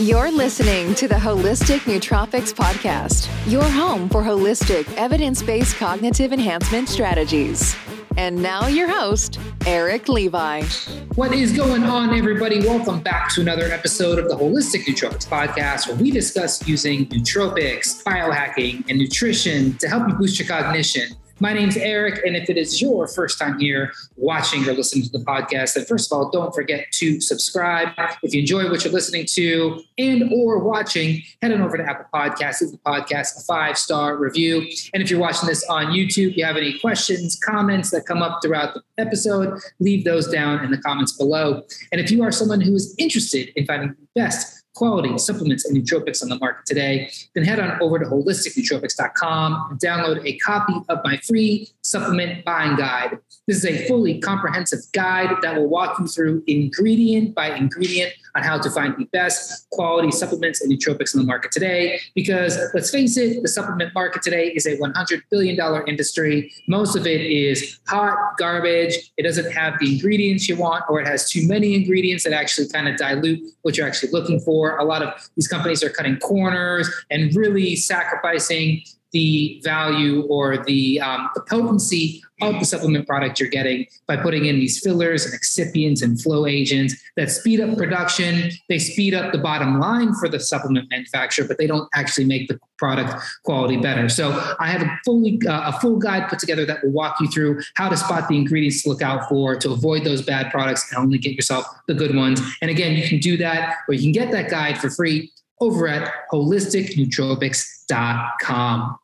You're listening to the Holistic Nootropics Podcast, your home for holistic, evidence based cognitive enhancement strategies. And now, your host, Erik Levi. What is going on, everybody? Welcome back to another episode of the Holistic Nootropics Podcast, where we discuss using nootropics, biohacking, and nutrition to help you boost your cognition. My name's Erik, and if it is your first time here watching or listening to the podcast, then first of all, don't forget to subscribe. If you enjoy what you're listening to and or watching, head on over to Apple Podcasts, give the podcast a five-star review. And if you're watching this on YouTube, you have any questions, comments that come up throughout the episode, leave those down in the comments below. And if you are someone who is interested in finding the best quality supplements and nootropics on the market today, then head on over to holisticnootropics.com and download a copy of my free supplement buying guide. This is a fully comprehensive guide that will walk you through ingredient by ingredient on how to find the best quality supplements and nootropics on the market today. Because let's face it, the supplement market today is a $100 billion industry. Most of it is hot garbage. It doesn't have the ingredients you want, or it has too many ingredients that actually kind of dilute what you're actually looking for. A lot of these companies are cutting corners and really sacrificing the value or the, um, the potency of the supplement product you're getting by putting in these fillers and excipients and flow agents that speed up production. They speed up the bottom line for the supplement manufacturer, but they don't actually make the product quality better. So I have a fully uh, a full guide put together that will walk you through how to spot the ingredients to look out for to avoid those bad products and only get yourself the good ones. And again, you can do that or you can get that guide for free over at holisticnootropics.com.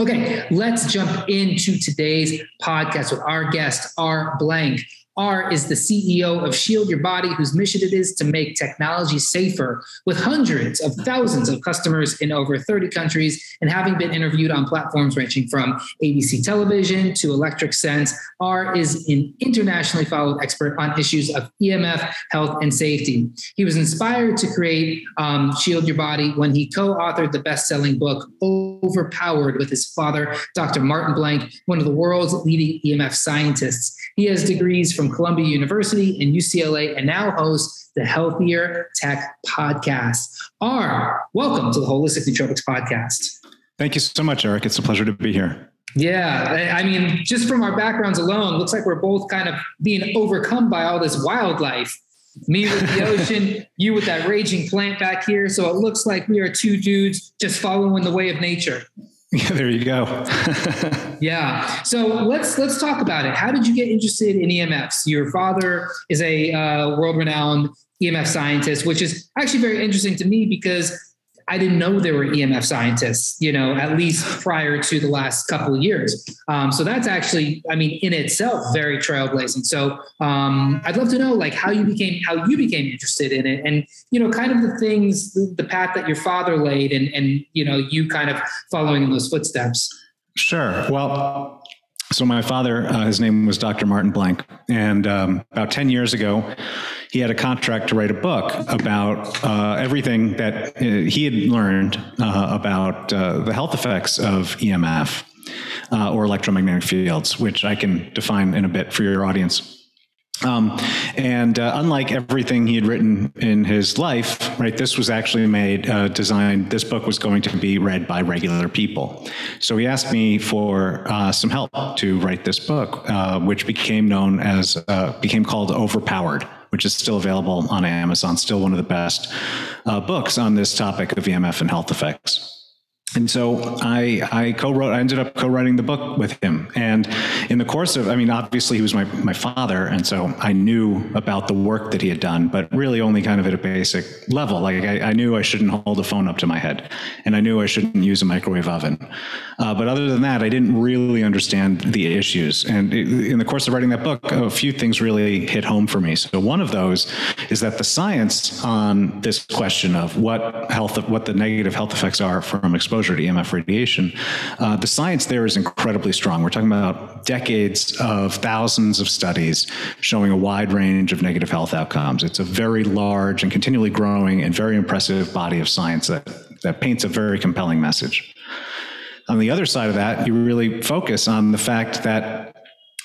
Okay, let's jump into today's podcast with our guest, R. Blank. R is the CEO of Shield Your Body, whose mission it is to make technology safer with hundreds of thousands of customers in over 30 countries and having been interviewed on platforms ranging from ABC television to Electric Sense. R is an internationally followed expert on issues of EMF, health, and safety. He was inspired to create um, Shield Your Body when he co authored the best selling book, Overpowered, with his father, Dr. Martin Blank, one of the world's leading EMF scientists. He has degrees from Columbia University and UCLA and now hosts the Healthier Tech Podcast. R, welcome to the Holistic Nootropics Podcast. Thank you so much, Erik. It's a pleasure to be here. Yeah, I mean, just from our backgrounds alone, looks like we're both kind of being overcome by all this wildlife. Me with the ocean, you with that raging plant back here. So it looks like we are two dudes just following the way of nature. Yeah, there you go. yeah. So let's let's talk about it. How did you get interested in EMFs? Your father is a uh, world-renowned EMF scientist, which is actually very interesting to me because I didn't know there were EMF scientists, you know, at least prior to the last couple of years. Um, so that's actually, I mean, in itself, very trailblazing. So um, I'd love to know, like, how you became how you became interested in it, and you know, kind of the things, the path that your father laid, and and you know, you kind of following in those footsteps. Sure. Well, so my father, uh, his name was Dr. Martin Blank, and um, about ten years ago, he had a contract to write a book about uh, everything that uh, he had learned uh, about uh, the health effects of EMF uh, or electromagnetic fields, which I can define in a bit for your audience. Um, and uh, unlike everything he had written in his life, right, this was actually made, uh, designed, this book was going to be read by regular people. So he asked me for uh, some help to write this book, which became known as, became called Overpowered, which is still available on Amazon, still one of the best uh, books on this topic of EMF and health effects and so I, I co-wrote, I ended up co-writing the book with him. And in the course of, I mean, obviously he was my, my father. And so I knew about the work that he had done, but really only kind of at a basic level. Like I, I knew I shouldn't hold a phone up to my head and I knew I shouldn't use a microwave oven. Uh, but other than that, I didn't really understand the issues. And in the course of writing that book, a few things really hit home for me. So one of those is that the science on this question of what health, what the negative health effects are from exposure exposure to EMF radiation, uh, the science there is incredibly strong. We're talking about decades of thousands of studies showing a wide range of negative health outcomes. It's a very large and continually growing and very impressive body of science that, that paints a very compelling message. On the other side of that, you really focus on the fact that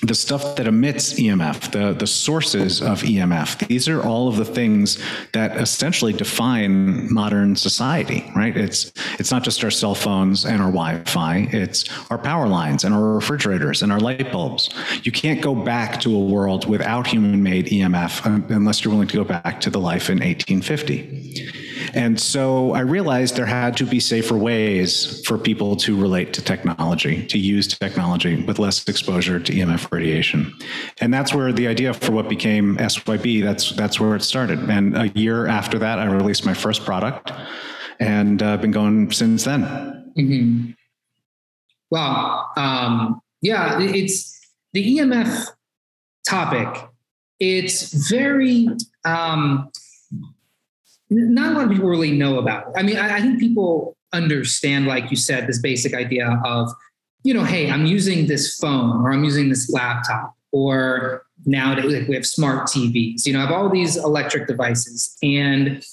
the stuff that emits EMF, the, the sources of EMF, these are all of the things that essentially define modern society, right? It's it's not just our cell phones and our Wi-Fi, it's our power lines and our refrigerators and our light bulbs. You can't go back to a world without human-made EMF unless you're willing to go back to the life in 1850. And so I realized there had to be safer ways for people to relate to technology, to use technology with less exposure to EMF radiation. And that's where the idea for what became SYB, that's that's where it started. And a year after that, I released my first product and I've uh, been going since then. Mm-hmm. Um, yeah, it's the EMF topic. It's very um, not a lot of people really know about it. I mean, I, I think people understand, like you said, this basic idea of, you know, hey, I'm using this phone or I'm using this laptop or nowadays like we have smart TVs, you know, I have all these electric devices and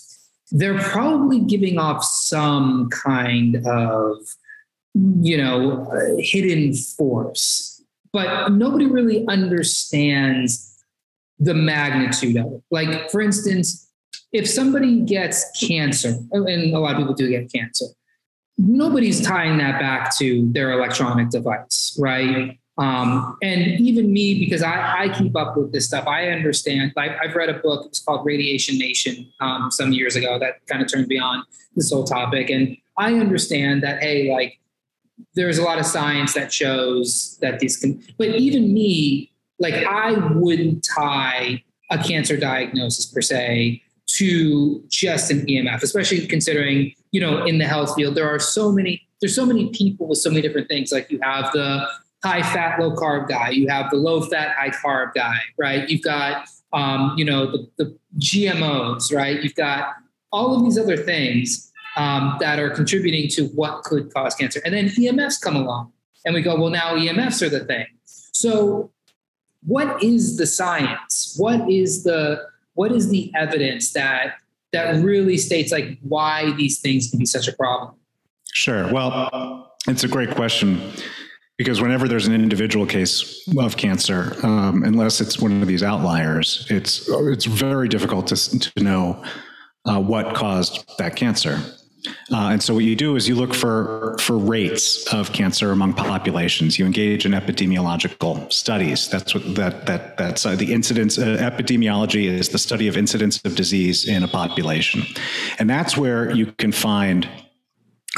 they're probably giving off some kind of, you know, uh, hidden force, but nobody really understands the magnitude of it. Like, for instance, if somebody gets cancer, and a lot of people do get cancer, nobody's tying that back to their electronic device, right? Um, and even me, because I, I, keep up with this stuff, I understand. I, have read a book, it's called Radiation Nation, um, some years ago that kind of turned me on this whole topic. And I understand that, hey, like, there's a lot of science that shows that these can, but even me, like, I wouldn't tie a cancer diagnosis per se to just an EMF, especially considering, you know, in the health field, there are so many, there's so many people with so many different things. Like you have the high fat, low carb guy, you have the low fat, high carb guy, right? You've got, um, you know, the, the GMOs, right? You've got all of these other things um, that are contributing to what could cause cancer. And then EMFs come along and we go, well, now EMFs are the thing. So what is the science? What is the, what is the evidence that that really states like why these things can be such a problem? Sure. Well, it's a great question because whenever there's an individual case of cancer, um, unless it's one of these outliers, it's it's very difficult to to know uh, what caused that cancer. Uh, and so what you do is you look for for rates of cancer among populations. You engage in epidemiological studies. That's what that that that's uh, the incidence. Uh, epidemiology is the study of incidence of disease in a population, and that's where you can find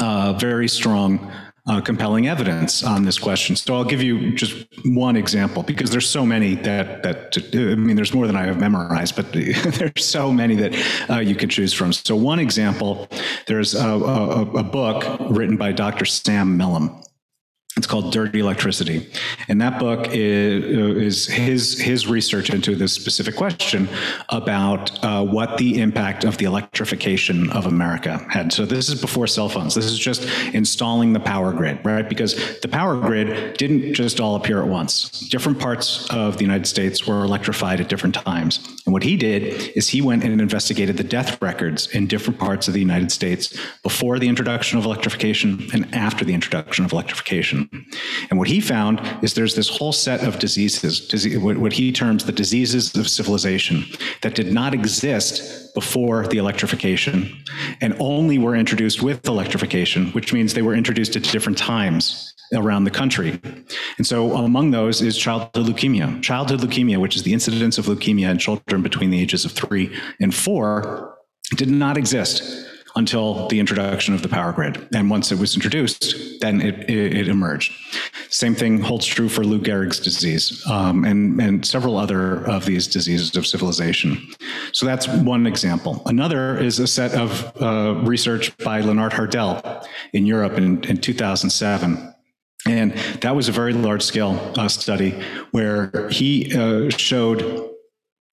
uh, very strong uh, compelling evidence on this question. So I'll give you just one example because there's so many that that I mean there's more than I have memorized, but there's so many that uh, you could choose from. So one example, there's a, a, a book written by Dr. Sam Milham it's called Dirty Electricity, and that book is, is his his research into this specific question about uh, what the impact of the electrification of America had. So this is before cell phones. This is just installing the power grid, right? Because the power grid didn't just all appear at once. Different parts of the United States were electrified at different times. And what he did is he went and investigated the death records in different parts of the United States before the introduction of electrification and after the introduction of electrification. And what he found is there's this whole set of diseases, disease, what he terms the diseases of civilization, that did not exist before the electrification and only were introduced with electrification, which means they were introduced at different times around the country. And so among those is childhood leukemia. Childhood leukemia, which is the incidence of leukemia in children between the ages of three and four, did not exist until the introduction of the power grid. And once it was introduced, then it, it, it emerged. Same thing holds true for Lou Gehrig's disease um, and, and several other of these diseases of civilization. So that's one example. Another is a set of uh, research by Lennart Hardell in Europe in, in 2007. And that was a very large scale uh, study where he uh, showed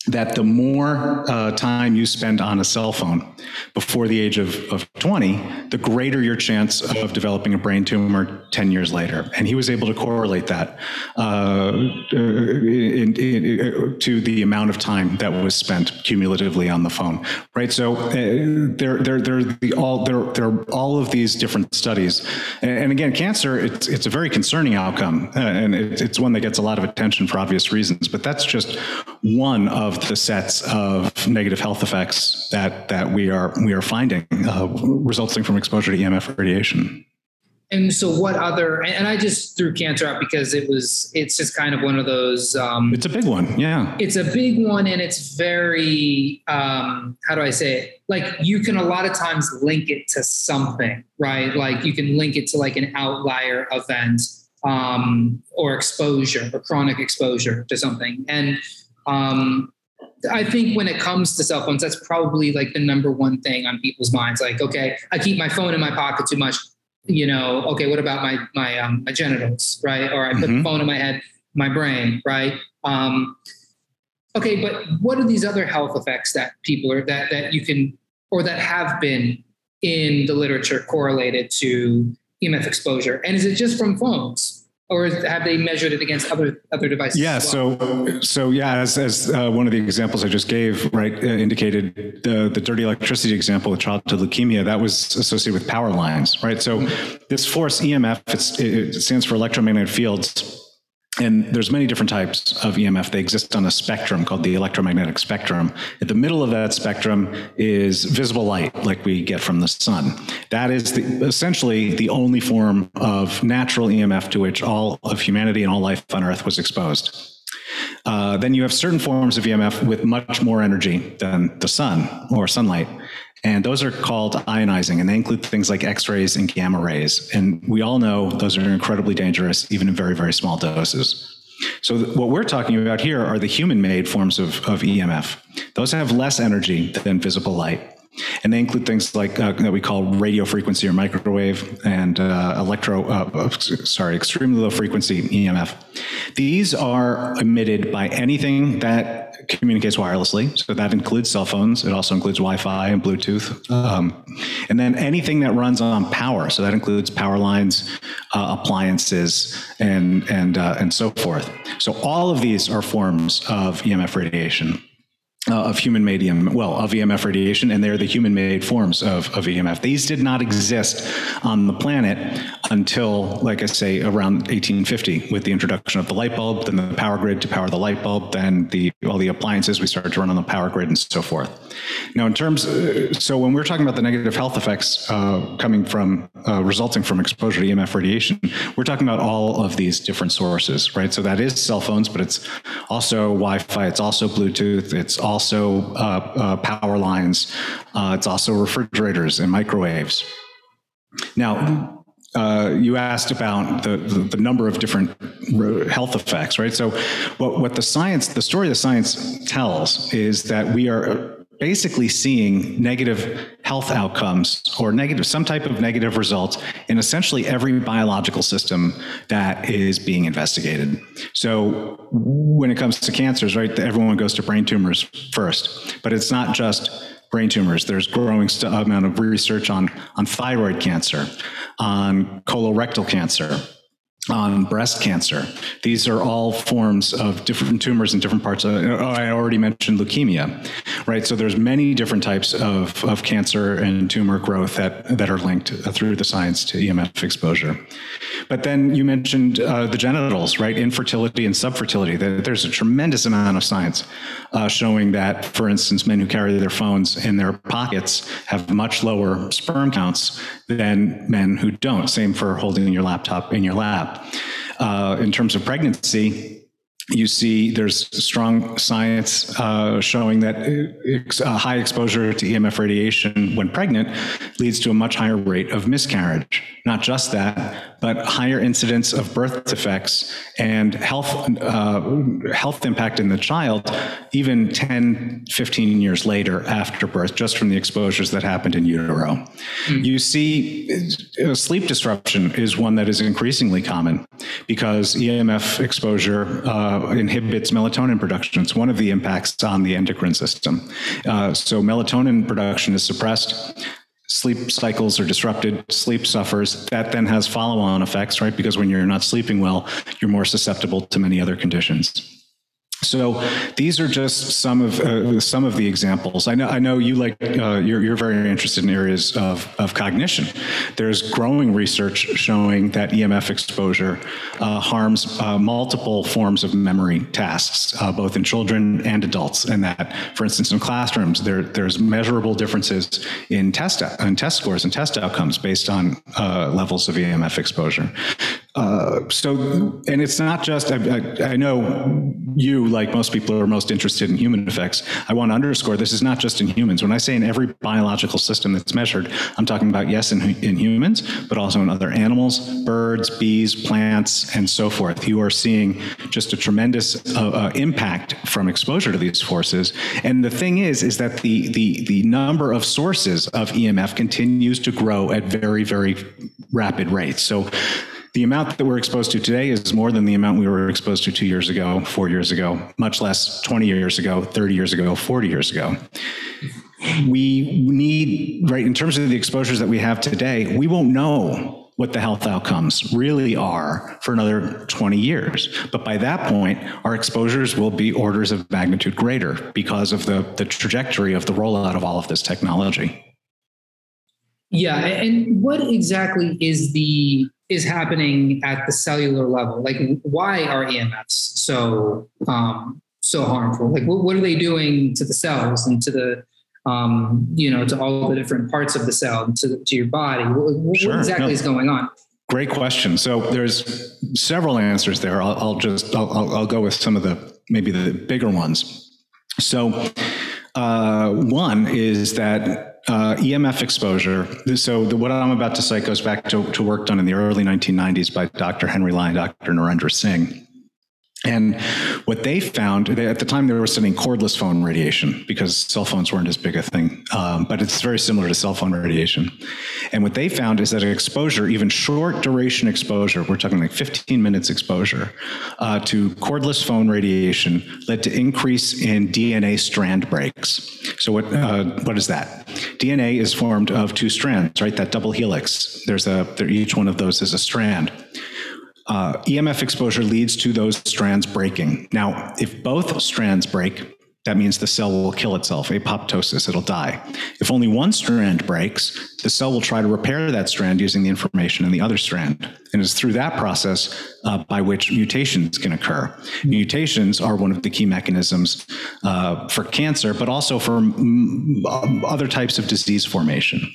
that the more uh, time you spend on a cell phone before the age of, of 20, the greater your chance of developing a brain tumor 10 years later. And he was able to correlate that uh, in, in, uh, to the amount of time that was spent cumulatively on the phone, right? So uh, there, there, there, the, all, there, there are all of these different studies. And, again, cancer, it's, it's a very concerning outcome, uh, and it, it's one that gets a lot of attention for obvious reasons, but that's just one of of the sets of negative health effects that that we are we are finding uh, resulting from exposure to EMF radiation. And so, what other? And I just threw cancer out because it was. It's just kind of one of those. Um, it's a big one, yeah. It's a big one, and it's very. Um, how do I say it? Like you can a lot of times link it to something, right? Like you can link it to like an outlier event um, or exposure or chronic exposure to something, and um, I think when it comes to cell phones, that's probably like the number one thing on people's minds. Like, okay, I keep my phone in my pocket too much. You know, okay, what about my my um, my genitals, right? Or I put mm-hmm. the phone in my head, my brain, right? Um, okay, but what are these other health effects that people are that that you can or that have been in the literature correlated to EMF exposure? And is it just from phones? Or have they measured it against other other devices? Yeah. Well? So so yeah, as as uh, one of the examples I just gave, right, uh, indicated the the dirty electricity example of childhood leukemia that was associated with power lines, right? So this force EMF, it stands for electromagnetic fields and there's many different types of EMF. They exist on a spectrum called the electromagnetic spectrum. At the middle of that spectrum is visible light, like we get from the sun. That is the, essentially the only form of natural EMF to which all of humanity and all life on Earth was exposed. Uh, then you have certain forms of EMF with much more energy than the sun or sunlight. And those are called ionizing, and they include things like X rays and gamma rays. And we all know those are incredibly dangerous, even in very, very small doses. So, what we're talking about here are the human made forms of, of EMF. Those have less energy than visible light. And they include things like uh, that we call radio frequency or microwave and uh, electro, uh, sorry, extremely low frequency EMF. These are emitted by anything that communicates wirelessly. So that includes cell phones. It also includes Wi-Fi and Bluetooth. Um, and then anything that runs on power. So that includes power lines, uh, appliances, and and uh, and so forth. So all of these are forms of EMF radiation uh, of human made well, of EMF radiation, and they're the human made forms of, of EMF. These did not exist on the planet until, like I say, around 1850 with the introduction of the light bulb, then the power grid to power the light bulb, then the all the appliances we started to run on the power grid and so forth. Now, in terms, uh, so when we're talking about the negative health effects uh, coming from, uh, resulting from exposure to EMF radiation, we're talking about all of these different sources, right? So that is cell phones, but it's also Wi Fi, it's also Bluetooth, it's also uh, uh, power lines, uh, it's also refrigerators and microwaves. Now, uh, you asked about the, the, the, number of different health effects, right? So, what, what the science, the story the science tells is that we are basically seeing negative health outcomes or negative some type of negative results in essentially every biological system that is being investigated. So when it comes to cancers right everyone goes to brain tumors first but it's not just brain tumors. There's growing st- amount of research on on thyroid cancer on colorectal cancer on breast cancer. These are all forms of different tumors in different parts of, I already mentioned leukemia, right? So there's many different types of, of cancer and tumor growth that, that are linked through the science to EMF exposure. But then you mentioned uh, the genitals, right? Infertility and subfertility. There's a tremendous amount of science uh, showing that, for instance, men who carry their phones in their pockets have much lower sperm counts than men who don't. Same for holding your laptop in your lap. Uh, in terms of pregnancy, you see there's strong science uh, showing that ex- uh, high exposure to EMF radiation when pregnant leads to a much higher rate of miscarriage. Not just that, but higher incidence of birth defects and health uh, health impact in the child, even 10, 15 years later after birth, just from the exposures that happened in utero. Mm-hmm. You see, uh, sleep disruption is one that is increasingly common because EMF exposure uh, inhibits melatonin production. It's one of the impacts on the endocrine system. Uh, so melatonin production is suppressed sleep cycles are disrupted, sleep suffers. That then has follow on effects, right? Because when you're not sleeping well, you're more susceptible to many other conditions. So these are just some of uh, some of the examples. I know I know you like uh, you're, you're very interested in areas of, of cognition. There's growing research showing that EMF exposure uh, harms uh, multiple forms of memory tasks, uh, both in children and adults. And that, for instance, in classrooms, there there's measurable differences in test in test scores and test outcomes based on uh, levels of EMF exposure. so, and it's not just I, I, I know you like most people are most interested in human effects, I want to underscore this is not just in humans. When I say in every biological system that's measured, I'm talking about, yes, in, in humans, but also in other animals, birds, bees, plants, and so forth. You are seeing just a tremendous uh, uh, impact from exposure to these forces. And the thing is, is that the, the, the number of sources of EMF continues to grow at very, very rapid rates. So the amount that we're exposed to today is more than the amount we were exposed to two years ago, four years ago, much less 20 years ago, 30 years ago, 40 years ago. We need, right, in terms of the exposures that we have today, we won't know what the health outcomes really are for another 20 years. But by that point, our exposures will be orders of magnitude greater because of the, the trajectory of the rollout of all of this technology. Yeah, and what exactly is the is happening at the cellular level? Like, why are EMFs so um, so harmful? Like, what, what are they doing to the cells and to the um, you know to all the different parts of the cell to to your body? What, sure. what exactly no. is going on? Great question. So there's several answers there. I'll, I'll just I'll, I'll, go with some of the maybe the bigger ones. So uh, one is that uh, EMF exposure. So the, what I'm about to cite goes back to, to work done in the early 1990s by Dr. Henry Lai, Dr. Narendra Singh. And what they found they, at the time, they were studying cordless phone radiation because cell phones weren't as big a thing, um, but it's very similar to cell phone radiation. And what they found is that exposure, even short duration exposure, we're talking like 15 minutes exposure uh, to cordless phone radiation, led to increase in DNA strand breaks. So what uh, what is that? DNA is formed of two strands, right? That double helix. There's a there, each one of those is a strand uh, EMF exposure leads to those strands breaking. Now, if both strands break, that means the cell will kill itself, apoptosis, it'll die. If only one strand breaks, the cell will try to repair that strand using the information in the other strand. And it's through that process uh, by which mutations can occur. Mutations are one of the key mechanisms uh, for cancer, but also for m- other types of disease formation.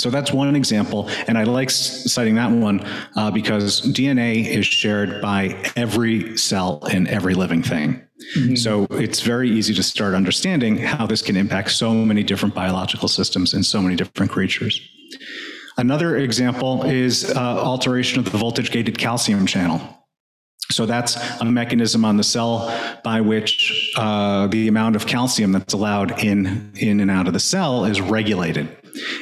So that's one example. And I like citing that one uh, because DNA is shared by every cell in every living thing. Mm-hmm. So it's very easy to start understanding how this can impact so many different biological systems and so many different creatures. Another example is uh, alteration of the voltage gated calcium channel. So that's a mechanism on the cell by which uh, the amount of calcium that's allowed in in and out of the cell is regulated.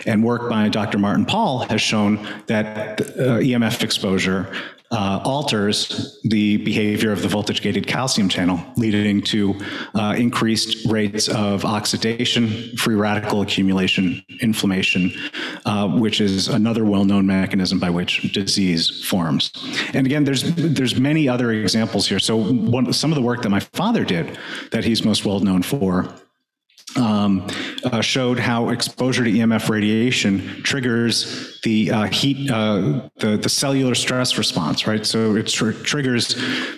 And work by Dr. Martin Pall has shown that uh, EMF exposure uh, alters the behavior of the voltage gated calcium channel, leading to uh, increased rates of oxidation, free radical accumulation, inflammation, uh, which is another well known mechanism by which disease forms. And again, there's, there's many other examples here. So, one, some of the work that my father did that he's most well known for um, uh, showed how exposure to EMF radiation triggers the uh, heat, uh, the, the cellular stress response, right? So it tr- triggers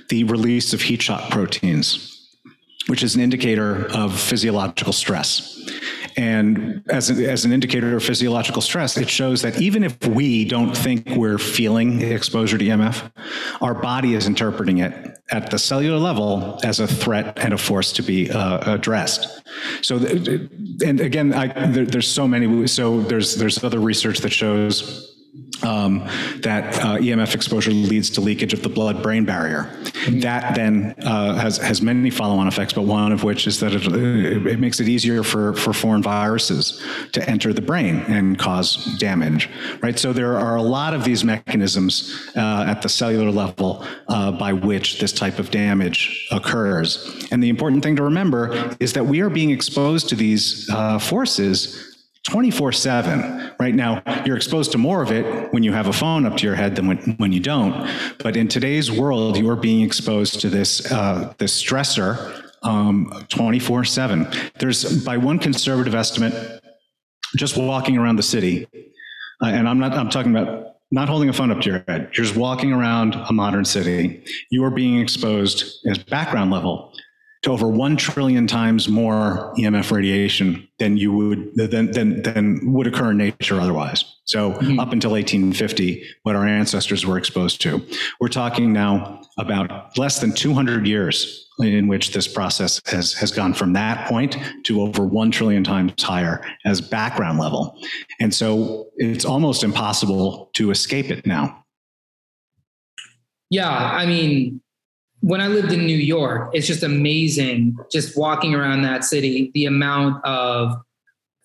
the release of heat shock proteins, which is an indicator of physiological stress. And as, as an indicator of physiological stress, it shows that even if we don't think we're feeling exposure to EMF, our body is interpreting it at the cellular level as a threat and a force to be uh, addressed. So, and again, I, there, there's so many. So there's there's other research that shows um, that uh, EMF exposure leads to leakage of the blood-brain barrier. Mm-hmm. That then uh, has has many follow-on effects, but one of which is that it, it, makes it easier for for foreign viruses to enter the brain and cause damage. Right. So there are a lot of these mechanisms uh, at the cellular level uh, by which this type of damage occurs. And the important thing to remember is that we are being exposed to these uh, forces 24 7. Right now, you're exposed to more of it when you have a phone up to your head than when, when you don't. But in today's world, you are being exposed to this, uh, this stressor um, 24 7. There's, by one conservative estimate, just walking around the city, uh, and I'm not, I'm talking about not holding a phone up to your head, you're just walking around a modern city, you are being exposed as background level to over 1 trillion times more EMF radiation than you would than than, than would occur in nature otherwise. So mm-hmm. up until 1850, what our ancestors were exposed to. We're talking now about less than 200 years in which this process has has gone from that point to over 1 trillion times higher as background level. And so it's almost impossible to escape it now. Yeah, I mean, when I lived in New York, it's just amazing just walking around that city, the amount of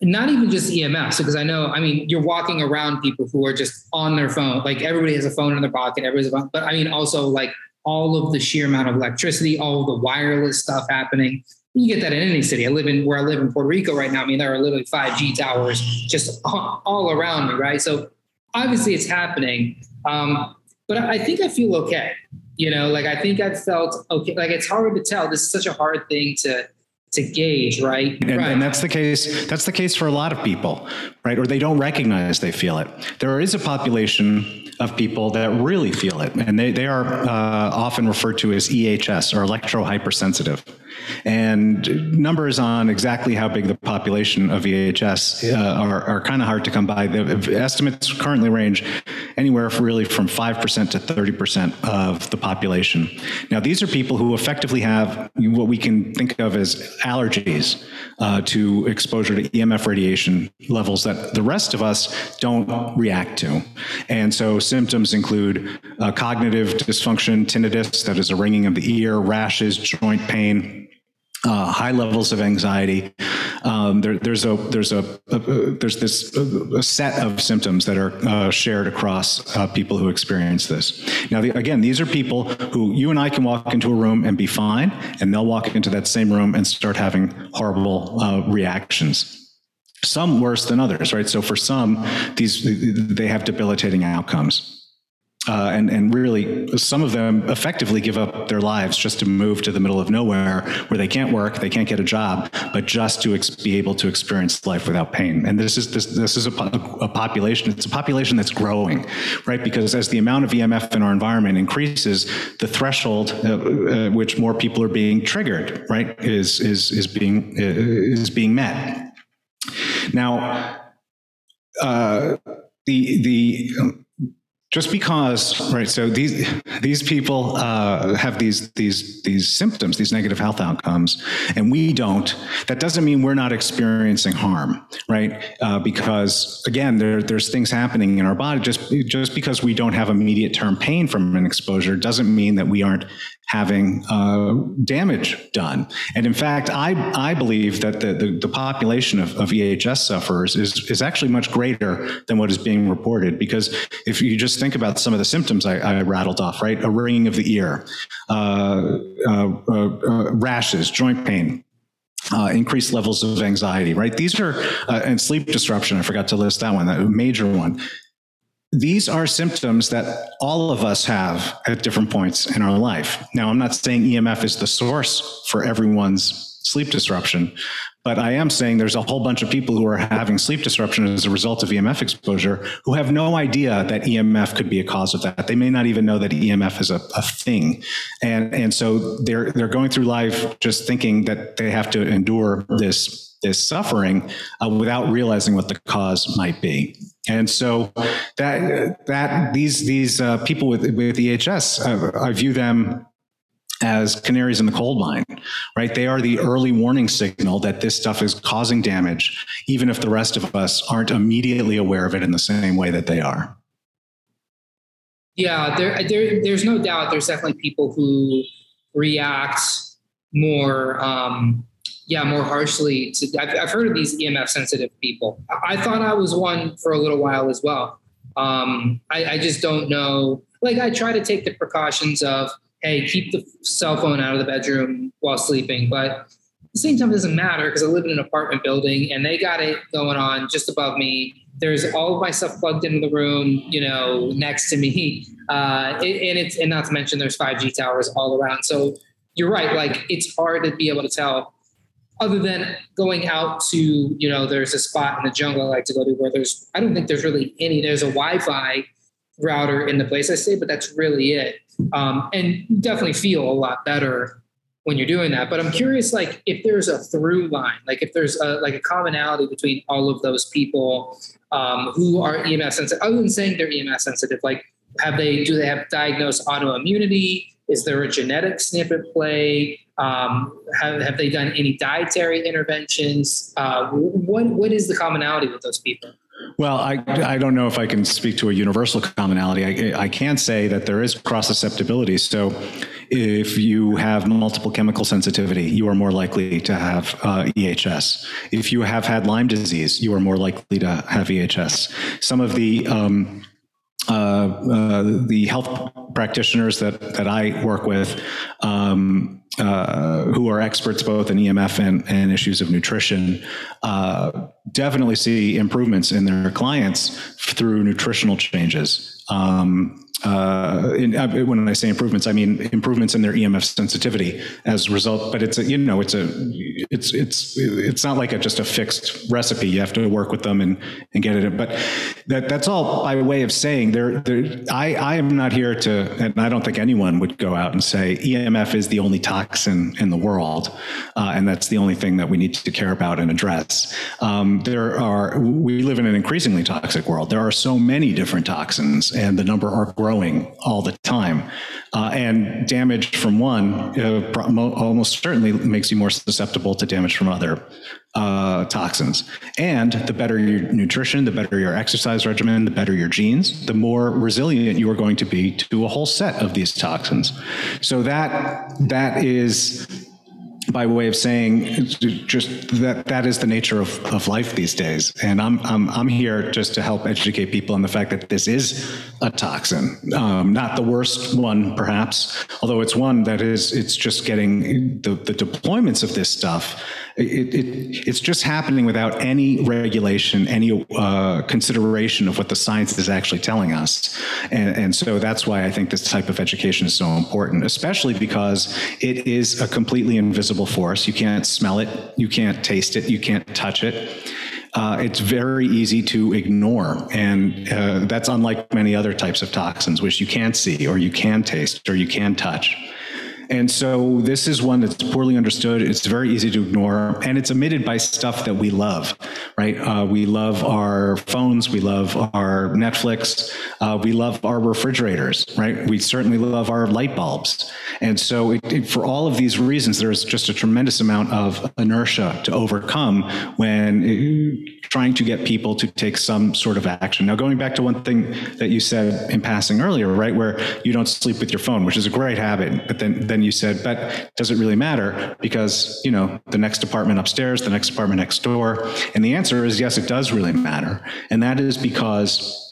not even just EMS, because I know, I mean, you're walking around people who are just on their phone. Like everybody has a phone in their pocket, everybody's a phone. But I mean, also like all of the sheer amount of electricity, all of the wireless stuff happening. You get that in any city. I live in where I live in Puerto Rico right now. I mean, there are literally 5G towers just all around me, right? So obviously it's happening. Um, but I think I feel okay. You know, like I think I felt okay. Like it's hard to tell. This is such a hard thing to to gauge, right? And, right. and, that's the case. That's the case for a lot of people, right? Or they don't recognize they feel it. There is a population of people that really feel it, and they they are uh, often referred to as EHS or electro hypersensitive. And numbers on exactly how big the population of EHS uh, are, are kind of hard to come by. The estimates currently range anywhere really from 5% to 30% of the population. Now, these are people who effectively have what we can think of as allergies uh, to exposure to EMF radiation levels that the rest of us don't react to. And so symptoms include uh, cognitive dysfunction, tinnitus, that is a ringing of the ear, rashes, joint pain, uh, high levels of anxiety. Um, there, there's a there's a, a, there's this a, set of symptoms that are uh, shared across uh, people who experience this. Now, the, again, these are people who you and I can walk into a room and be fine, and they'll walk into that same room and start having horrible uh, reactions some worse than others right so for some these they have debilitating outcomes uh, and and really some of them effectively give up their lives just to move to the middle of nowhere where they can't work, they can't get a job, but just to ex- be able to experience life without pain. And this is this this is a, a population. It's a population that's growing, right? Because as the amount of EMF in our environment increases, the threshold uh, uh, which more people are being triggered, right, is is is being uh, is being met. Now, uh, the the just because right so these these people uh, have these these these symptoms these negative health outcomes and we don't that doesn't mean we're not experiencing harm right? Uh, because again there, there's things happening in our body. Just just because we don't have immediate term pain from an exposure doesn't mean that we aren't having uh, damage done. And in fact, I, I believe that the, the, the, population of, of EHS sufferers is, is actually much greater than what is being reported. Because if you just think about some of the symptoms I, I rattled off, right? A ringing of the ear, uh, uh, uh rashes, joint pain, uh, increased levels of anxiety, right? These are, uh, and sleep disruption, I forgot to list that one, that major one these are symptoms that all of us have at different points in our life. Now, I'm not saying EMF is the source for everyone's sleep disruption, but I am saying there's a whole bunch of people who are having sleep disruption as a result of EMF exposure who have no idea that EMF could be a cause of that. They may not even know that EMF is a, a thing. And, and so they're, they're going through life just thinking that they have to endure this, this suffering uh, without realizing what the cause might be. And so that that these these uh, people with with EHS, uh, I view them as canaries in the coal mine, right? They are the early warning signal that this stuff is causing damage, even if the rest of us aren't immediately aware of it in the same way that they are. Yeah, there, there, there's no doubt. There's definitely people who react more, um, yeah, more harshly. To, I've, I've heard of these EMF sensitive people. I thought I was one for a little while as well. Um, I, I just don't know. Like, I try to take the precautions of, hey, keep the cell phone out of the bedroom while sleeping, but at the same time, it doesn't matter because I live in an apartment building and they got it going on just above me there's all of my stuff plugged into the room, you know, next to me. Uh, and it's, and not to mention there's 5G towers all around. So you're right. Like it's hard to be able to tell other than going out to, you know, there's a spot in the jungle I like to go to where there's, I don't think there's really any, there's a Wi-Fi router in the place I stay, but that's really it. Um, and definitely feel a lot better when you're doing that. But I'm curious, like if there's a through line, like if there's a, like a commonality between all of those people um, who are ems sensitive, other than saying they're ems sensitive, like have they do they have diagnosed autoimmunity? Is there a genetic snippet play? Um, have, have they done any dietary interventions? Uh, what what is the commonality with those people? Well, I, I don't know if I can speak to a universal commonality. I, I can say that there is cross susceptibility. So, if you have multiple chemical sensitivity, you are more likely to have uh, EHS. If you have had Lyme disease, you are more likely to have EHS. Some of the um, uh, the health practitioners that that I work with, um, uh, who are experts both in EMF and, and issues of nutrition, uh, definitely see improvements in their clients through nutritional changes. Um, uh, in, uh, when I say improvements, I mean improvements in their EMF sensitivity as a result. But it's a, you know, it's a, it's it's it's not like a just a fixed recipe. You have to work with them and and get it. But that that's all by way of saying there. There, I I am not here to, and I don't think anyone would go out and say EMF is the only toxin in the world, uh, and that's the only thing that we need to care about and address. Um, there are we live in an increasingly toxic world. There are so many different toxins, and the number are growing growing all the time. Uh, and damage from one uh, almost certainly makes you more susceptible to damage from other uh, toxins. And the better your nutrition, the better your exercise regimen, the better your genes, the more resilient you are going to be to a whole set of these toxins. So that that is by way of saying just that that is the nature of, of life these days. And I'm, I'm i'm here just to help educate people on the fact that this is a toxin. Um, not the worst one perhaps although it's one that is it's just getting the, the deployments of this stuff it, it, it's just happening without any regulation, any uh, consideration of what the science is actually telling us. And, and so that's why I think this type of education is so important, especially because it is a completely invisible force. You can't smell it, you can't taste it, you can't touch it. Uh, it's very easy to ignore. And uh, that's unlike many other types of toxins, which you can't see or you can taste or you can touch. And so this is one that's poorly understood. It's very easy to ignore, and it's emitted by stuff that we love, right? Uh, we love our phones, we love our Netflix, uh, we love our refrigerators, right? We certainly love our light bulbs. And so, it, it, for all of these reasons, there's just a tremendous amount of inertia to overcome when it, trying to get people to take some sort of action. Now, going back to one thing that you said in passing earlier, right, where you don't sleep with your phone, which is a great habit, but then then you said, but does it really matter? Because you know the next apartment upstairs, the next apartment next door, and the answer is yes, it does really matter, and that is because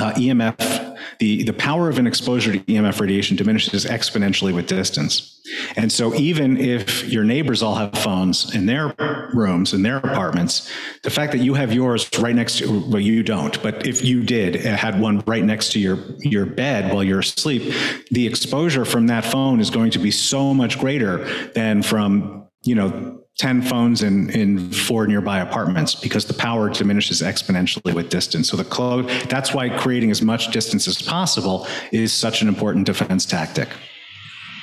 uh, EMF the, the power of an exposure to EMF radiation diminishes exponentially with distance. And so even if your neighbors all have phones in their rooms, in their apartments, the fact that you have yours right next to, well, you don't, but if you did, uh, had one right next to your, your bed while you're asleep, the exposure from that phone is going to be so much greater than from, you know, 10 phones in, in four nearby apartments because the power diminishes exponentially with distance. So the close, that's why creating as much distance as possible is such an important defense tactic.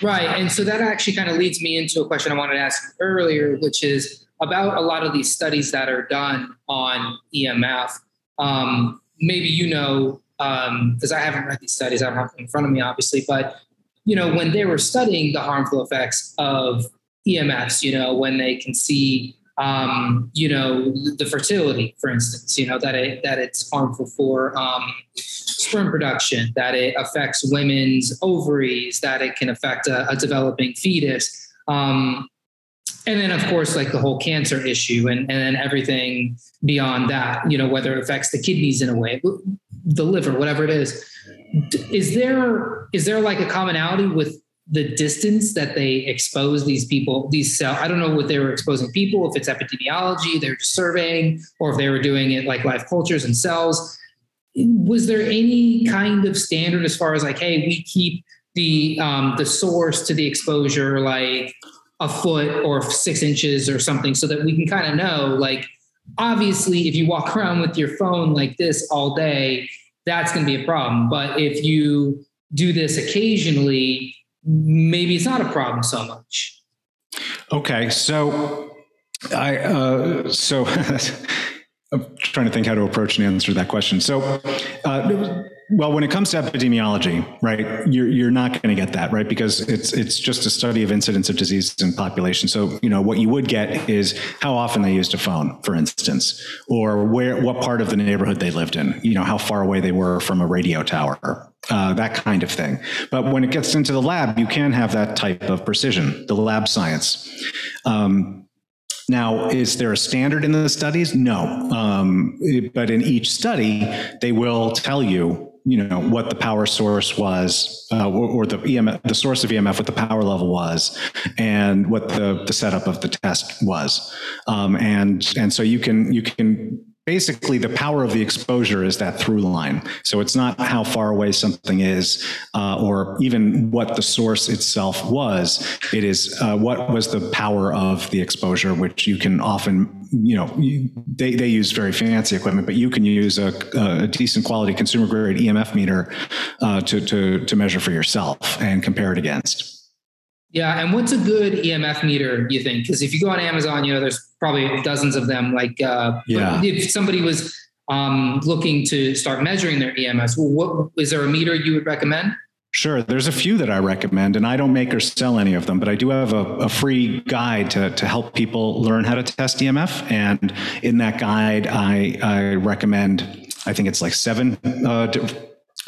Right. And so that actually kind of leads me into a question I wanted to ask earlier, which is about a lot of these studies that are done on EMF. Um, maybe you know, because um, I haven't read these studies, I don't have them in front of me, obviously, but you know, when they were studying the harmful effects of EMFs, you know, when they can see um, you know, the fertility, for instance, you know, that it, that it's harmful for um, sperm production, that it affects women's ovaries, that it can affect a, a developing fetus. Um, and then of course like the whole cancer issue and, and then everything beyond that you know whether it affects the kidneys in a way the liver whatever it is is there is there like a commonality with the distance that they expose these people these cell i don't know what they were exposing people if it's epidemiology they're just surveying or if they were doing it like live cultures and cells. Was there any kind of standard as far as like hey we keep the um, the source to the exposure like a foot or six inches or something so that we can kind of know like obviously if you walk around with your phone like this all day that's going to be a problem. But if you do this occasionally maybe it's not a problem so much. Okay so i uh, so i'm trying to think how to approach and answer that question. So uh, well, when it comes to epidemiology, right, you're you're not going to get that, right, because it's it's just a study of incidence of disease in population. So you know what you would get is how often they used a phone, for instance, or where what part of the neighborhood they lived in, you know, how far away they were from a radio tower, uh, that kind of thing. But when it gets into the lab, you can have that type of precision, the lab science. Um, now, is there a standard in the studies? No. Um, but in each study, they will tell you you know what the power source was uh, or, or, the EMF, the source of EMF, what the power level was, and what the the setup of the test was, um, and and so you can you can basically the power of the exposure is that through line. So it's not how far away something is, uh, or even what the source itself was. It is uh, what was the power of the exposure, which you can often, you know, you, they, they use very fancy equipment, but you can use a, a decent quality consumer grade EMF meter uh, to, to, to measure for yourself and compare it against. Yeah, and what's a good EMF meter? You think? Because if you go on Amazon, you know there's probably dozens of them. Like, uh, yeah, if somebody was um, looking to start measuring their EMS, well, what is there a meter you would recommend? Sure. There's a few that I recommend, and I don't make or sell any of them, but I do have a, a, free guide to, to help people learn how to test EMF. And in that guide, I, I recommend, I think it's like seven uh,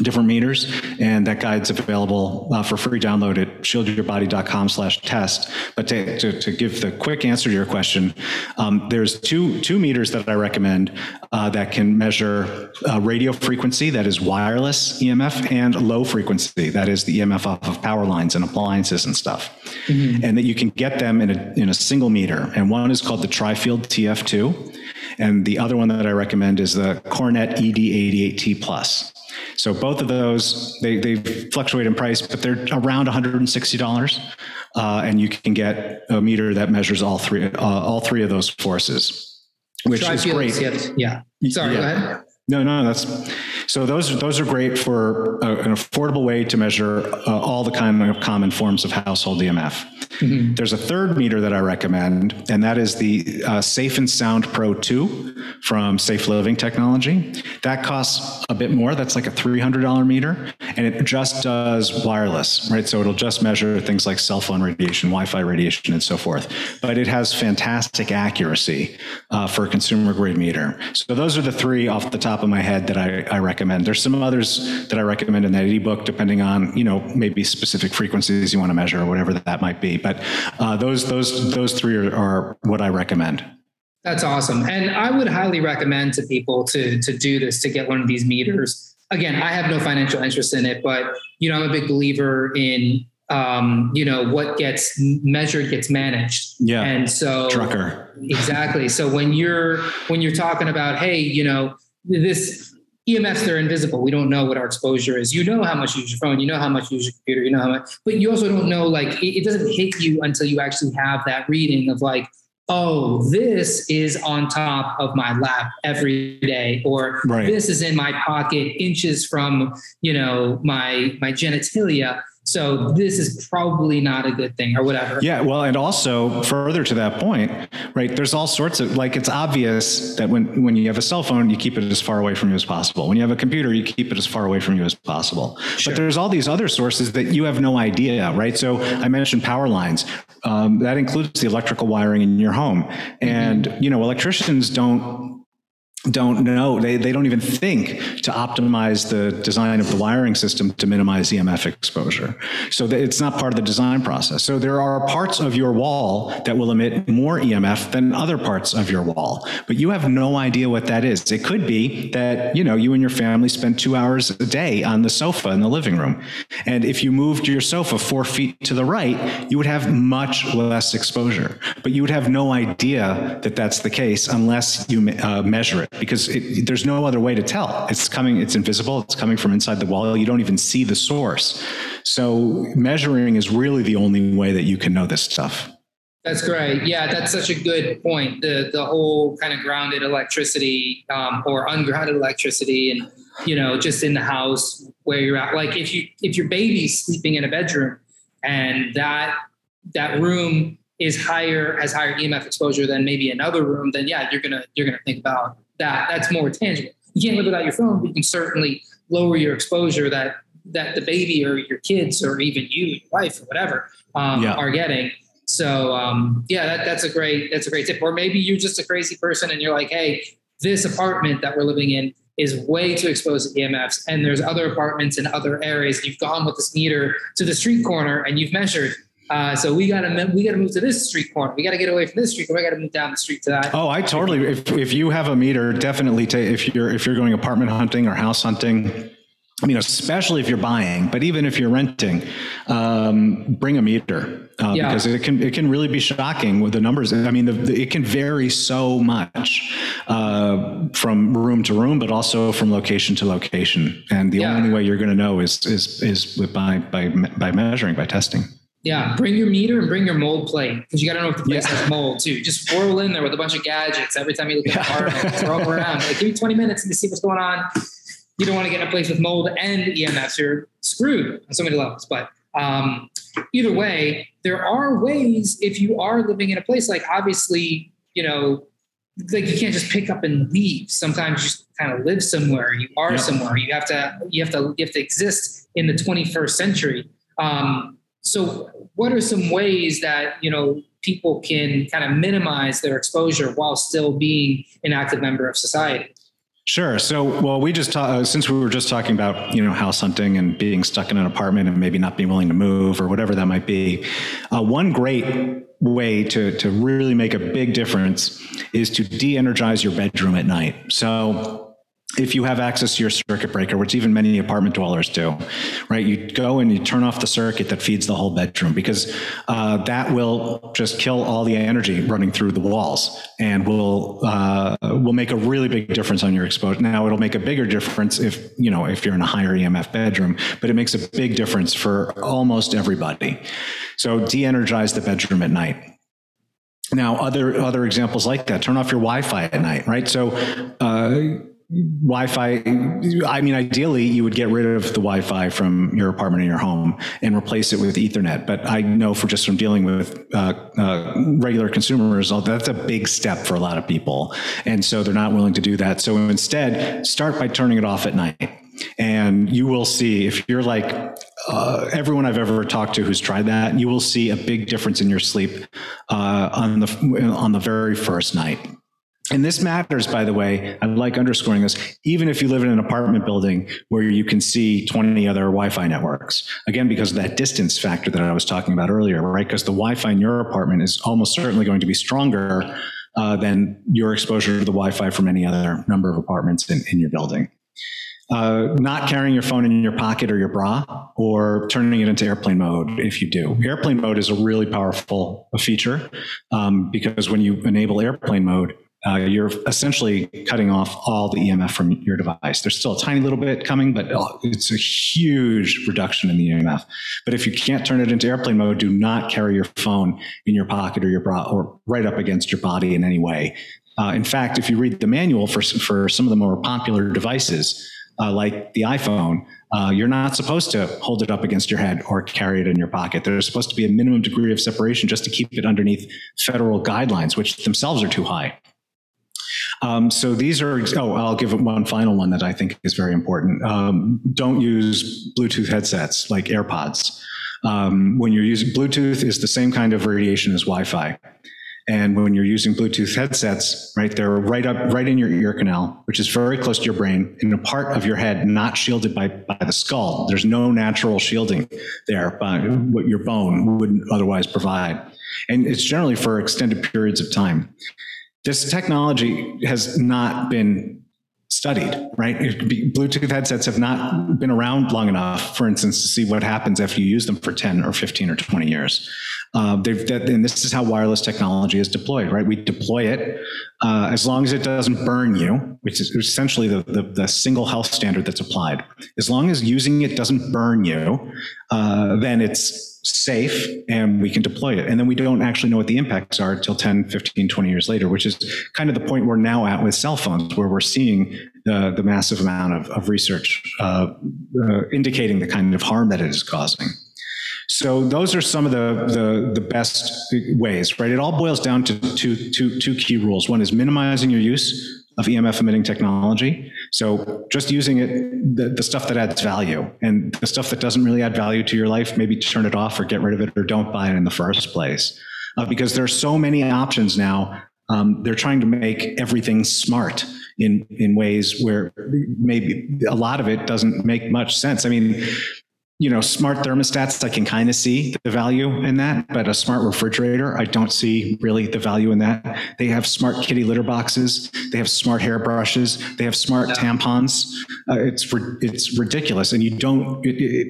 different meters and that guide's available uh, for free download at shieldyourbody.com slash test. But to, to, to, give the quick answer to your question um, there's two two meters that i recommend uh, that can measure uh, radio frequency that is wireless emf and low frequency that is the emf off of power lines and appliances and stuff. Mm-hmm. and that you can get them in a, in a single meter and one is called the trifield tf2 and the other one that i recommend is the cornet ed88t plus so both of those, they, they fluctuate in price, but they're around $160. Uh, and you can get a meter that measures all three, uh, all three of those forces, which is great. Yeah. Sorry, yeah. No, no, that's so those those are great for a, an affordable way to measure uh, all the kind of common forms of household EMF. Mm-hmm. There's a third meter that I recommend, and that is the uh, Safe and Sound Pro 2 from Safe Living Technology. That costs a bit more. That's like a $300 meter, and it just does wireless, right? So it'll just measure things like cell phone radiation, Wi-Fi radiation, and so forth. But it has fantastic accuracy uh, for a consumer grade meter. So those are the three off the top of my head that I, I recommend. There's some others that I recommend in that ebook, depending on you know maybe specific frequencies you want to measure or whatever that might be. But uh, those those those three are, are what I recommend. That's awesome, and I would highly recommend to people to to do this to get one of these meters. Again, I have no financial interest in it, but you know I'm a big believer in um, you know what gets measured gets managed. Yeah, and so trucker exactly. So when you're when you're talking about hey, you know this EMFs, they're invisible. We don't know what our exposure is. You know how much you use your phone, you know how much you use your computer, you know how much, but you also don't know, like, it, it doesn't hit you until you actually have that reading of, like, oh, this is on top of my lap every day, or right. this is in my pocket inches from, you know, my my genitalia. So this is probably not a good thing or whatever. Yeah. Well, and also further to that point, right? There's all sorts of like it's obvious that when when you have a cell phone, you keep it as far away from you as possible. When you have a computer, you keep it as far away from you as possible. Sure. But there's all these other sources that you have no idea, right? So I mentioned power lines. Um, that includes the electrical wiring in your home, and mm-hmm. you know electricians don't don't know. They, they don't even think to optimize the design of the wiring system to minimize emf exposure. So it's not part of the design process. So there are parts of your wall that will emit more emf than other parts of your wall. But you have no idea what that is. It could be that you know you and your family spend two hours a day on the sofa in the living room. And if you moved your sofa four feet to the right you would have much less exposure. But you would have no idea that that's the case unless you uh, measure it because it, there's no other way to tell. It's coming, it's invisible, it's coming from inside the wall. You don't even see the source. So measuring is really the only way that you can know this stuff. That's great. Yeah, that's such a good point. The the whole kind of grounded electricity um, or ungrounded electricity, and you know, just in the house where you're at. Like if you if your baby's sleeping in a bedroom, and that that room is higher has higher EMF exposure than maybe another room, then yeah, you're gonna you're gonna think about that that's more tangible. You can't live without your phone, but you can certainly lower your exposure that that the baby or your kids or even you, and your wife or whatever um, yeah. are getting. So um, yeah, that, that's a great that's a great tip. Or maybe you're just a crazy person and you're like, hey, this apartment that we're living in is way too exposed to EMFs, and there's other apartments in other areas. You've gone with this meter to the street corner and you've measured uh, so we gotta we gotta move to this street corner. We gotta get away from this street corner. We gotta move down the street to that. Oh, I totally. If if you have a meter, definitely take if you're if you're going apartment hunting or house hunting. I mean, especially if you're buying, but even if you're renting, um, bring a meter uh, yeah. because it can it can really be shocking with the numbers. I mean, the, the, it can vary so much uh, from room to room, but also from location to location. And the yeah. only way you're going to know is is is by by by measuring by testing. Yeah, bring your meter and bring your mold plate because you got to know if the place yeah. has mold too. Just whirl in there with a bunch of gadgets every time you look at the apartment. throw them around. Like, give me 20 minutes to see what's going on. You don't want to get in a place with mold and EMFs. You're screwed on so many levels. But um, either way, there are ways if you are living in a place like obviously, you know, like you can't just pick up and leave. Sometimes you just kind of live somewhere. You are yeah. somewhere. You have to you have to you have to exist in the 21st century. Um, so, what are some ways that you know people can kind of minimize their exposure while still being an active member of society? Sure. So, well, we just talked, uh, since we were just talking about, you know, house hunting and being stuck in an apartment and maybe not being willing to move or whatever that might be. Uh, one great way to, to really make a big difference is to de energize your bedroom at night. So, if you have access to your circuit breaker, which even many apartment dwellers do, right? You go and you turn off the circuit that feeds the whole bedroom because uh, that will just kill all the energy running through the walls and will uh, will make a really big difference on your exposure. Now it'll make a bigger difference if you know if you're in a higher EMF bedroom, but it makes a big difference for almost everybody. So de-energize the bedroom at night. Now, other other examples like that: turn off your Wi-Fi at night, right? So. Uh, Wi-Fi. I mean, ideally, you would get rid of the Wi-Fi from your apartment or your home and replace it with Ethernet. But I know for just from dealing with uh, uh, regular consumers, that's a big step for a lot of people, and so they're not willing to do that. So instead, start by turning it off at night, and you will see if you're like uh, everyone I've ever talked to who's tried that, you will see a big difference in your sleep uh, on the on the very first night. And this matters, by the way. I like underscoring this, even if you live in an apartment building where you can see 20 other Wi Fi networks. Again, because of that distance factor that I was talking about earlier, right? Because the Wi Fi in your apartment is almost certainly going to be stronger uh, than your exposure to the Wi Fi from any other number of apartments in, in your building. Uh, not carrying your phone in your pocket or your bra, or turning it into airplane mode if you do. Airplane mode is a really powerful feature um, because when you enable airplane mode, uh, you're essentially cutting off all the EMF from your device. There's still a tiny little bit coming, but oh, it's a huge reduction in the EMF. But if you can't turn it into airplane mode, do not carry your phone in your pocket or your bra or right up against your body in any way. Uh, in fact, if you read the manual for, for some of the more popular devices, uh, like the iPhone, uh, you're not supposed to hold it up against your head or carry it in your pocket. There's supposed to be a minimum degree of separation just to keep it underneath federal guidelines, which themselves are too high. Um, so these are, oh, I'll give one final one that I think is very important. Um, don't use Bluetooth headsets like AirPods. Um, when you're using Bluetooth is the same kind of radiation as Wi-Fi. And when you're using Bluetooth headsets, right, they're right up, right in your ear canal, which is very close to your brain, in a part of your head not shielded by, by the skull. There's no natural shielding there by what your bone wouldn't otherwise provide. And it's generally for extended periods of time. This technology has not been studied, right? Bluetooth headsets have not been around long enough, for instance, to see what happens if you use them for 10 or 15 or 20 years. Uh, that, and this is how wireless technology is deployed, right? We deploy it uh, as long as it doesn't burn you, which is essentially the, the, the, single health standard that's applied. As long as using it doesn't burn you, uh, then it's safe and we can deploy it. And then we don't actually know what the impacts are until 10, 15, 20 years later, which is kind of the point we're now at with cell phones, where we're seeing the, the massive amount of, of research uh, uh, indicating the kind of harm that it is causing. So those are some of the, the, the best ways, right? It all boils down to two, two, two key rules. One is minimizing your use of EMF emitting technology. So just using it, the, the, stuff that adds value and the stuff that doesn't really add value to your life, maybe turn it off or get rid of it or don't buy it in the first place. Uh, because there are so many options now. Um, they're trying to make everything smart in, in ways where maybe a lot of it doesn't make much sense. I mean, you know, smart thermostats, I can kind of see the value in that, but a smart refrigerator, I don't see really the value in that. They have smart kitty litter boxes, they have smart hairbrushes, they have smart tampons. Uh, it's it's ridiculous, and you don't, it, it,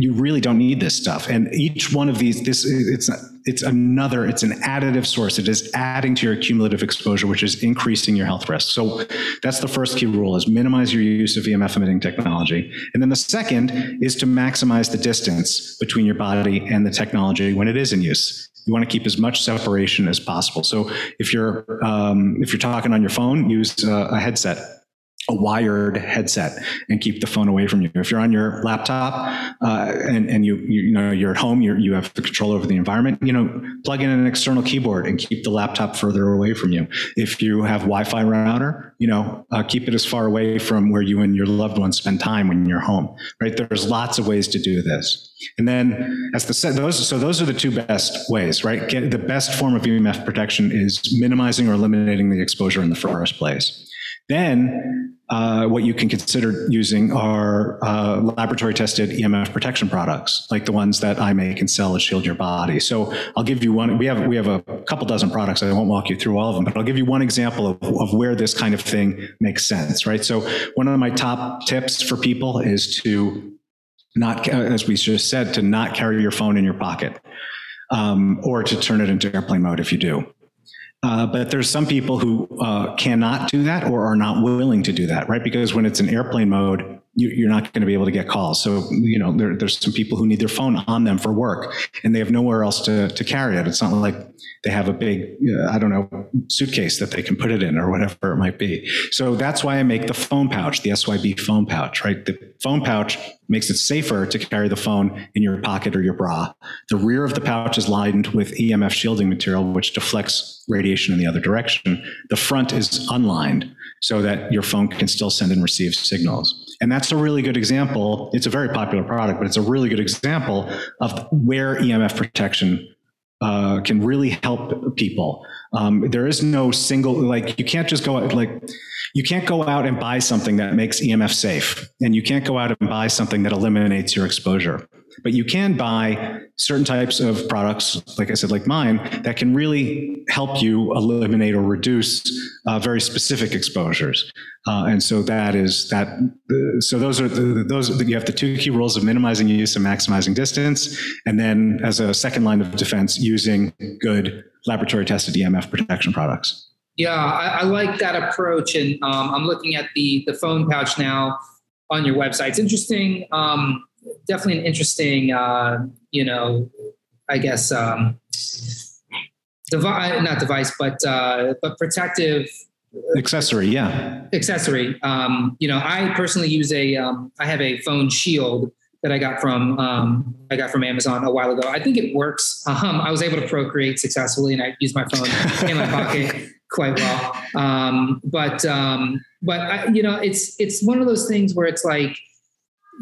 you really don't need this stuff. And each one of these, this it's it's another, it's an additive source. It is adding to your cumulative exposure, which is increasing your health risk. So that's the first key rule: is minimize your use of EMF emitting technology, and then the second is to maximize the distance between your body and the technology when it is in use. You want to keep as much separation as possible. So if you're um, if you're talking on your phone, use a, a headset a wired headset and keep the phone away from you. If you're on your laptop uh, and, and you, you, know you're at home, you you have the control over the environment. You know, plug in an external keyboard and keep the laptop further away from you. If you have Wi-Fi router, you know, uh, keep it as far away from where you and your loved ones spend time when you're home. Right? There's lots of ways to do this. And then, as the those so those are the two best ways, right? Get, the best form of EMF protection is minimizing or eliminating the exposure in the first place. Then uh, what you can consider using are uh, laboratory tested EMF protection products, like the ones that I make and sell at Shield Your Body. So I'll give you one. We have we have a couple dozen products. I won't walk you through all of them, but I'll give you one example of, of where this kind of thing makes sense, right? So one of my top tips for people is to not, as we just said, to not carry your phone in your pocket. Um, or to turn it into airplane mode if you do. Uh, but there's some people who uh, cannot do that or are not willing to do that, right? Because when it's in airplane mode, you, are not going to be able to get calls. So, you know, there, there's some people who need their phone on them for work and they have nowhere else to, to carry it. It's not like they have a big, uh, I don't know, suitcase that they can put it in or whatever it might be. So that's why I make the phone pouch, the SYB phone pouch, right? The phone pouch makes it safer to carry the phone in your pocket or your bra. The rear of the pouch is lined with EMF shielding material, which deflects radiation in the other direction. The front is unlined so that your phone can still send and receive signals. And that's a really good example. It's a very popular product, but it's a really good example of where EMF protection uh, can really help people. Um, there is no single, like, you can't just go out, like, you can't go out and buy something that makes EMF safe, and you can't go out and buy something that eliminates your exposure. But you can buy certain types of products, like I said, like mine, that can really help you eliminate or reduce uh, very specific exposures. Uh, and so that is that. Uh, so those are the, those. You have the two key rules of minimizing use and maximizing distance, and then as a second line of defense, using good laboratory tested EMF protection products. Yeah, I, I like that approach, and um, I'm looking at the the phone pouch now on your website. It's interesting. Um, definitely an interesting, uh, you know, I guess, um, device, not device, but, uh, but protective accessory yeah. accessory. Um, you know i personally use a um, I have a phone shield that i got from um, i got from amazon a while ago. I think it works. Um, i was able to procreate successfully and i used my phone in my pocket quite well. Um, but um, but I, you know it's it's one of those things where it's like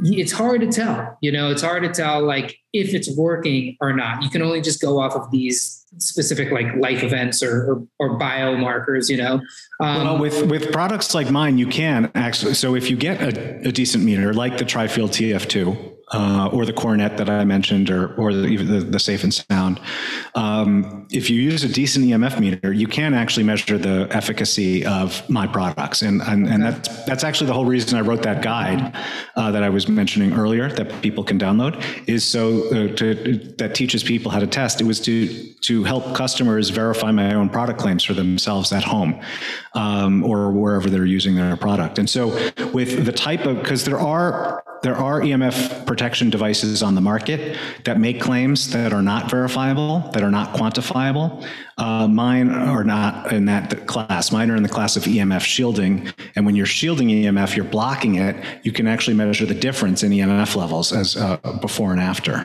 it's hard to tell you know it's hard to tell like if it's working or not. You can only just go off of these specific like life events or or, or biomarkers you know? Um, well with with products like mine you can actually so if you get a, a decent meter like the trifield tf2 uh, or the cornet that I mentioned, or or the, even the, the safe and sound. Um, if you use a decent EMF meter, you can actually measure the efficacy of my products, and and, and that's that's actually the whole reason I wrote that guide uh, that I was mentioning earlier that people can download is so uh, to, that teaches people how to test. It was to to help customers verify my own product claims for themselves at home um, or wherever they're using their product. And so with the type of because there are there are EMF protection devices on the market that make claims that are not verifiable, that are not quantifiable. Uh, mine are not in that class. Mine are in the class of EMF shielding. And when you're shielding EMF, you're blocking it. You can actually measure the difference in EMF levels as uh, before and after.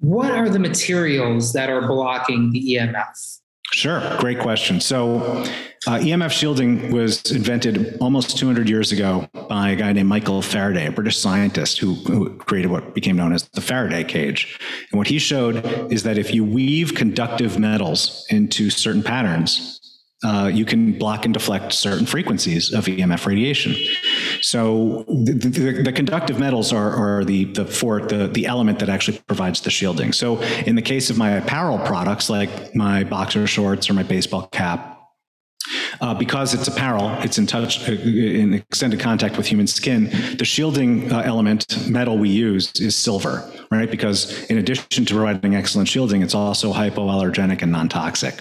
What are the materials that are blocking the EMF? Sure, great question. So, uh, EMF shielding was invented almost 200 years ago by a guy named Michael Faraday, a British scientist who, who, created what became known as the Faraday cage. And what he showed is that if you weave conductive metals into certain patterns, uh, you can block and deflect certain frequencies of EMF radiation. So the, the, the conductive metals are, are, the the for the the element that actually provides the shielding. So in the case of my apparel products, like my boxer shorts or my baseball cap, uh, because it's apparel, it's in touch, uh, in extended contact with human skin. The shielding uh, element metal we use is silver, right? Because in addition to providing excellent shielding, it's also hypoallergenic and non-toxic.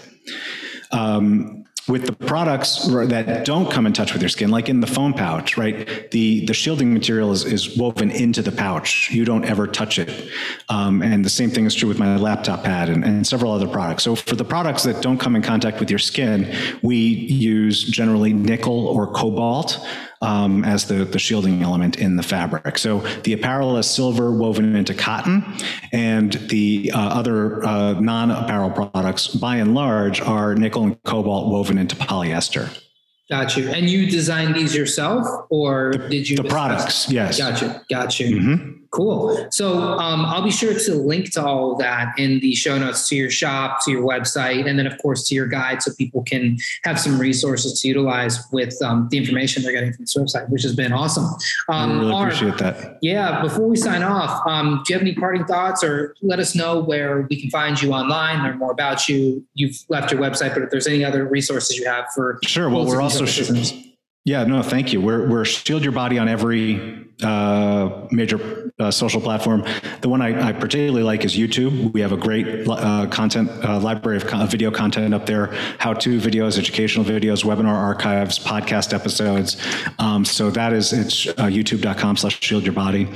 Um, with the products that don't come in touch with your skin, like in the phone pouch, right? The the shielding material is, is woven into the pouch. You don't ever touch it. Um, and the same thing is true with my laptop pad and, and several other products. So for the products that don't come in contact with your skin, we use generally nickel or cobalt um, as the, the shielding element in the fabric. So the apparel is silver woven into cotton, and the uh, other uh, non apparel products, by and large, are nickel and cobalt woven into polyester. Got you. And you designed these yourself, or did you? The products, yes. Got you. Got you. Mm-hmm. Cool. So um, I'll be sure to link to all of that in the show notes to your shop, to your website, and then of course to your guide, so people can have some resources to utilize with um, the information they're getting from this website, which has been awesome. Um, I really appreciate that. Yeah. Before we sign off, um, do you have any parting thoughts, or let us know where we can find you online, learn more about you? You've left your website, but if there's any other resources you have for sure. Well, we're also. Sh- yeah, no, thank you. We're, we're Shield Your Body on every uh, major uh, social platform. The one I, I, particularly like is YouTube. We have a great uh, content uh, library of co- video content up there, how-to videos, educational videos, webinar archives, podcast episodes. Um, so that is, it's uh, youtube.com slash shield your body.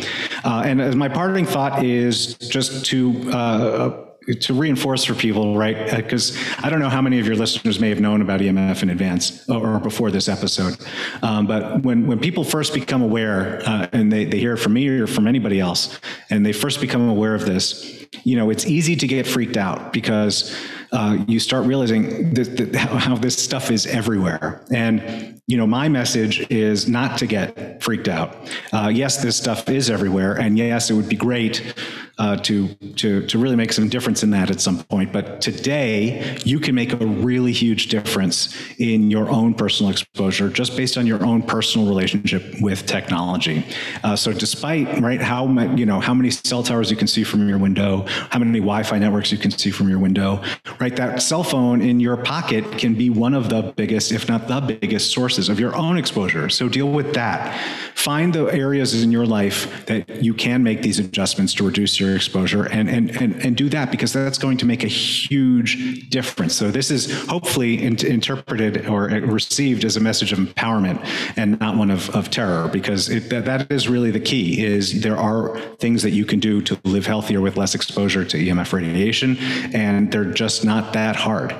Uh, and as my parting thought is just to to reinforce for people, right? Because uh, I don't know how many of your listeners may have known about EMF in advance or before this episode. Um, but when, when people first become aware uh, and they, they hear it from me or from anybody else, and they first become aware of this, you know, it's easy to get freaked out because uh, you start realizing that, that how, how this stuff is everywhere. And, you know, my message is not to get freaked out. Uh, yes, this stuff is everywhere. And yes, it would be great uh, to to to really make some difference in that at some point. But today, you can make a really huge difference in your own personal exposure just based on your own personal relationship with technology. Uh, so, despite right how you know how many cell towers you can see from your window, how many Wi-Fi networks you can see from your window, right? That cell phone in your pocket can be one of the biggest, if not the biggest, sources of your own exposure. So deal with that. Find the areas in your life that you can make these adjustments to reduce your your exposure and, and, and, and do that because that's going to make a huge difference. So this is hopefully in, interpreted or received as a message of empowerment and not one of, of terror because it, that, that is really the key is there are things that you can do to live healthier with less exposure to EMF radiation and they're just not that hard.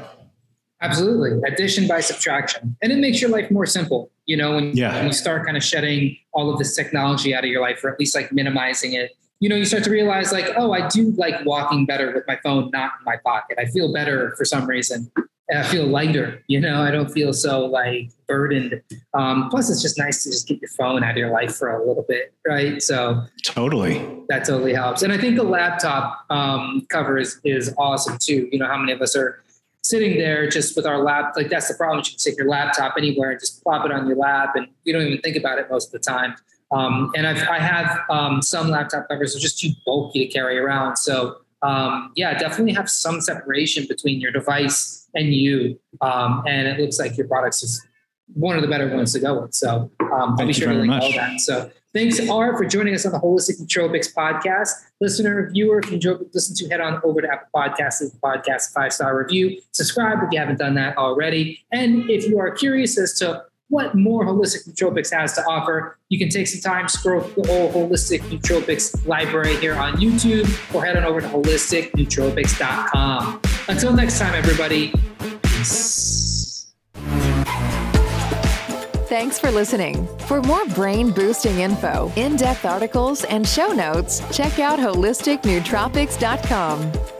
Absolutely. Addition by subtraction. And it makes your life more simple. You know, when, yeah. when you start kind of shedding all of this technology out of your life, or at least like minimizing it, you know, you start to realize like, oh, I do like walking better with my phone not in my pocket. I feel better for some reason. I feel lighter, you know, I don't feel so like burdened. Um, plus, it's just nice to just get your phone out of your life for a little bit, right? So, totally, that totally helps. And I think the laptop um, cover is, is awesome too. You know, how many of us are sitting there just with our lap? Like, that's the problem. You can take your laptop anywhere and just plop it on your lap, and you don't even think about it most of the time. Um, and I've, I have um, some laptop covers that are just too bulky to carry around. So, um, yeah, definitely have some separation between your device and you. Um, and it looks like your product's is one of the better ones to go with. So um, I'll be sure to link all that. So thanks, R, for joining us on the Holistic Nootropics podcast. Listener, viewer, if you enjoyed listen to, head on over to Apple Podcasts, the podcast five star review. Subscribe if you haven't done that already. And if you are curious as to what more Holistic Nootropics has to offer. You can take some time, scroll through the whole Holistic Nootropics library here on YouTube or head on over to holisticnootropics.com. Until next time, everybody, peace. Thanks for listening. For more brain boosting info, in depth articles, and show notes, check out holisticnootropics.com.